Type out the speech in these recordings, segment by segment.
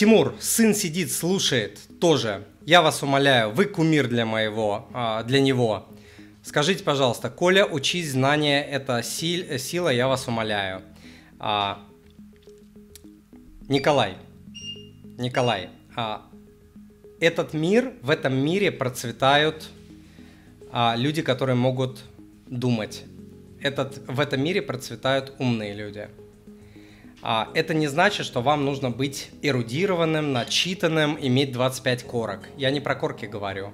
Тимур, сын сидит, слушает тоже. Я вас умоляю, вы кумир для моего, а, для него. Скажите, пожалуйста, Коля, учись, знание – это сил, сила, я вас умоляю. А, Николай, Николай, а, этот мир, в этом мире процветают люди, которые могут думать. Этот, в этом мире процветают умные люди. А, это не значит, что вам нужно быть эрудированным, начитанным, иметь 25 корок. Я не про корки говорю.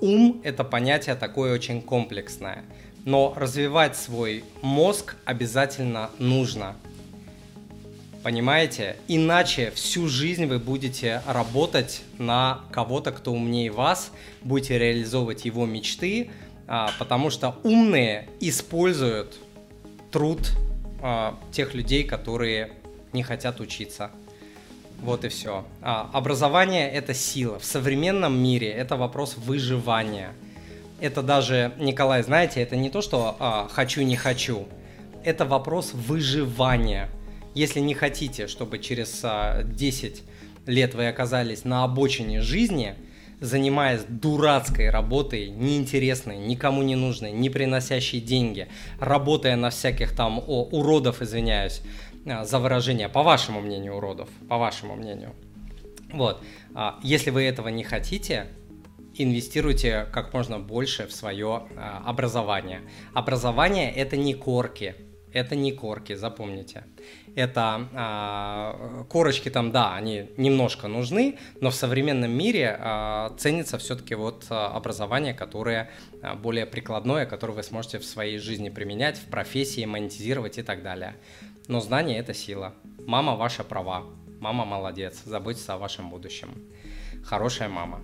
Ум – это понятие такое очень комплексное. Но развивать свой мозг обязательно нужно – Понимаете? Иначе всю жизнь вы будете работать на кого-то, кто умнее вас, будете реализовывать его мечты, а, потому что умные используют труд а, тех людей, которые не хотят учиться. Вот и все. А, образование – это сила. В современном мире это вопрос выживания. Это даже, Николай, знаете, это не то, что «хочу, не хочу». Это вопрос выживания – если не хотите, чтобы через 10 а, лет вы оказались на обочине жизни, занимаясь дурацкой работой, неинтересной, никому не нужной, не приносящей деньги, работая на всяких там о, уродов, извиняюсь а, за выражение, по вашему мнению, уродов, по вашему мнению. Вот, а, если вы этого не хотите, инвестируйте как можно больше в свое образование. Образование это не корки, это не корки, запомните это а, корочки там, да, они немножко нужны, но в современном мире а, ценится все-таки вот а, образование, которое а, более прикладное, которое вы сможете в своей жизни применять, в профессии монетизировать и так далее. Но знание – это сила. Мама ваша права. Мама молодец. Заботится о вашем будущем. Хорошая мама.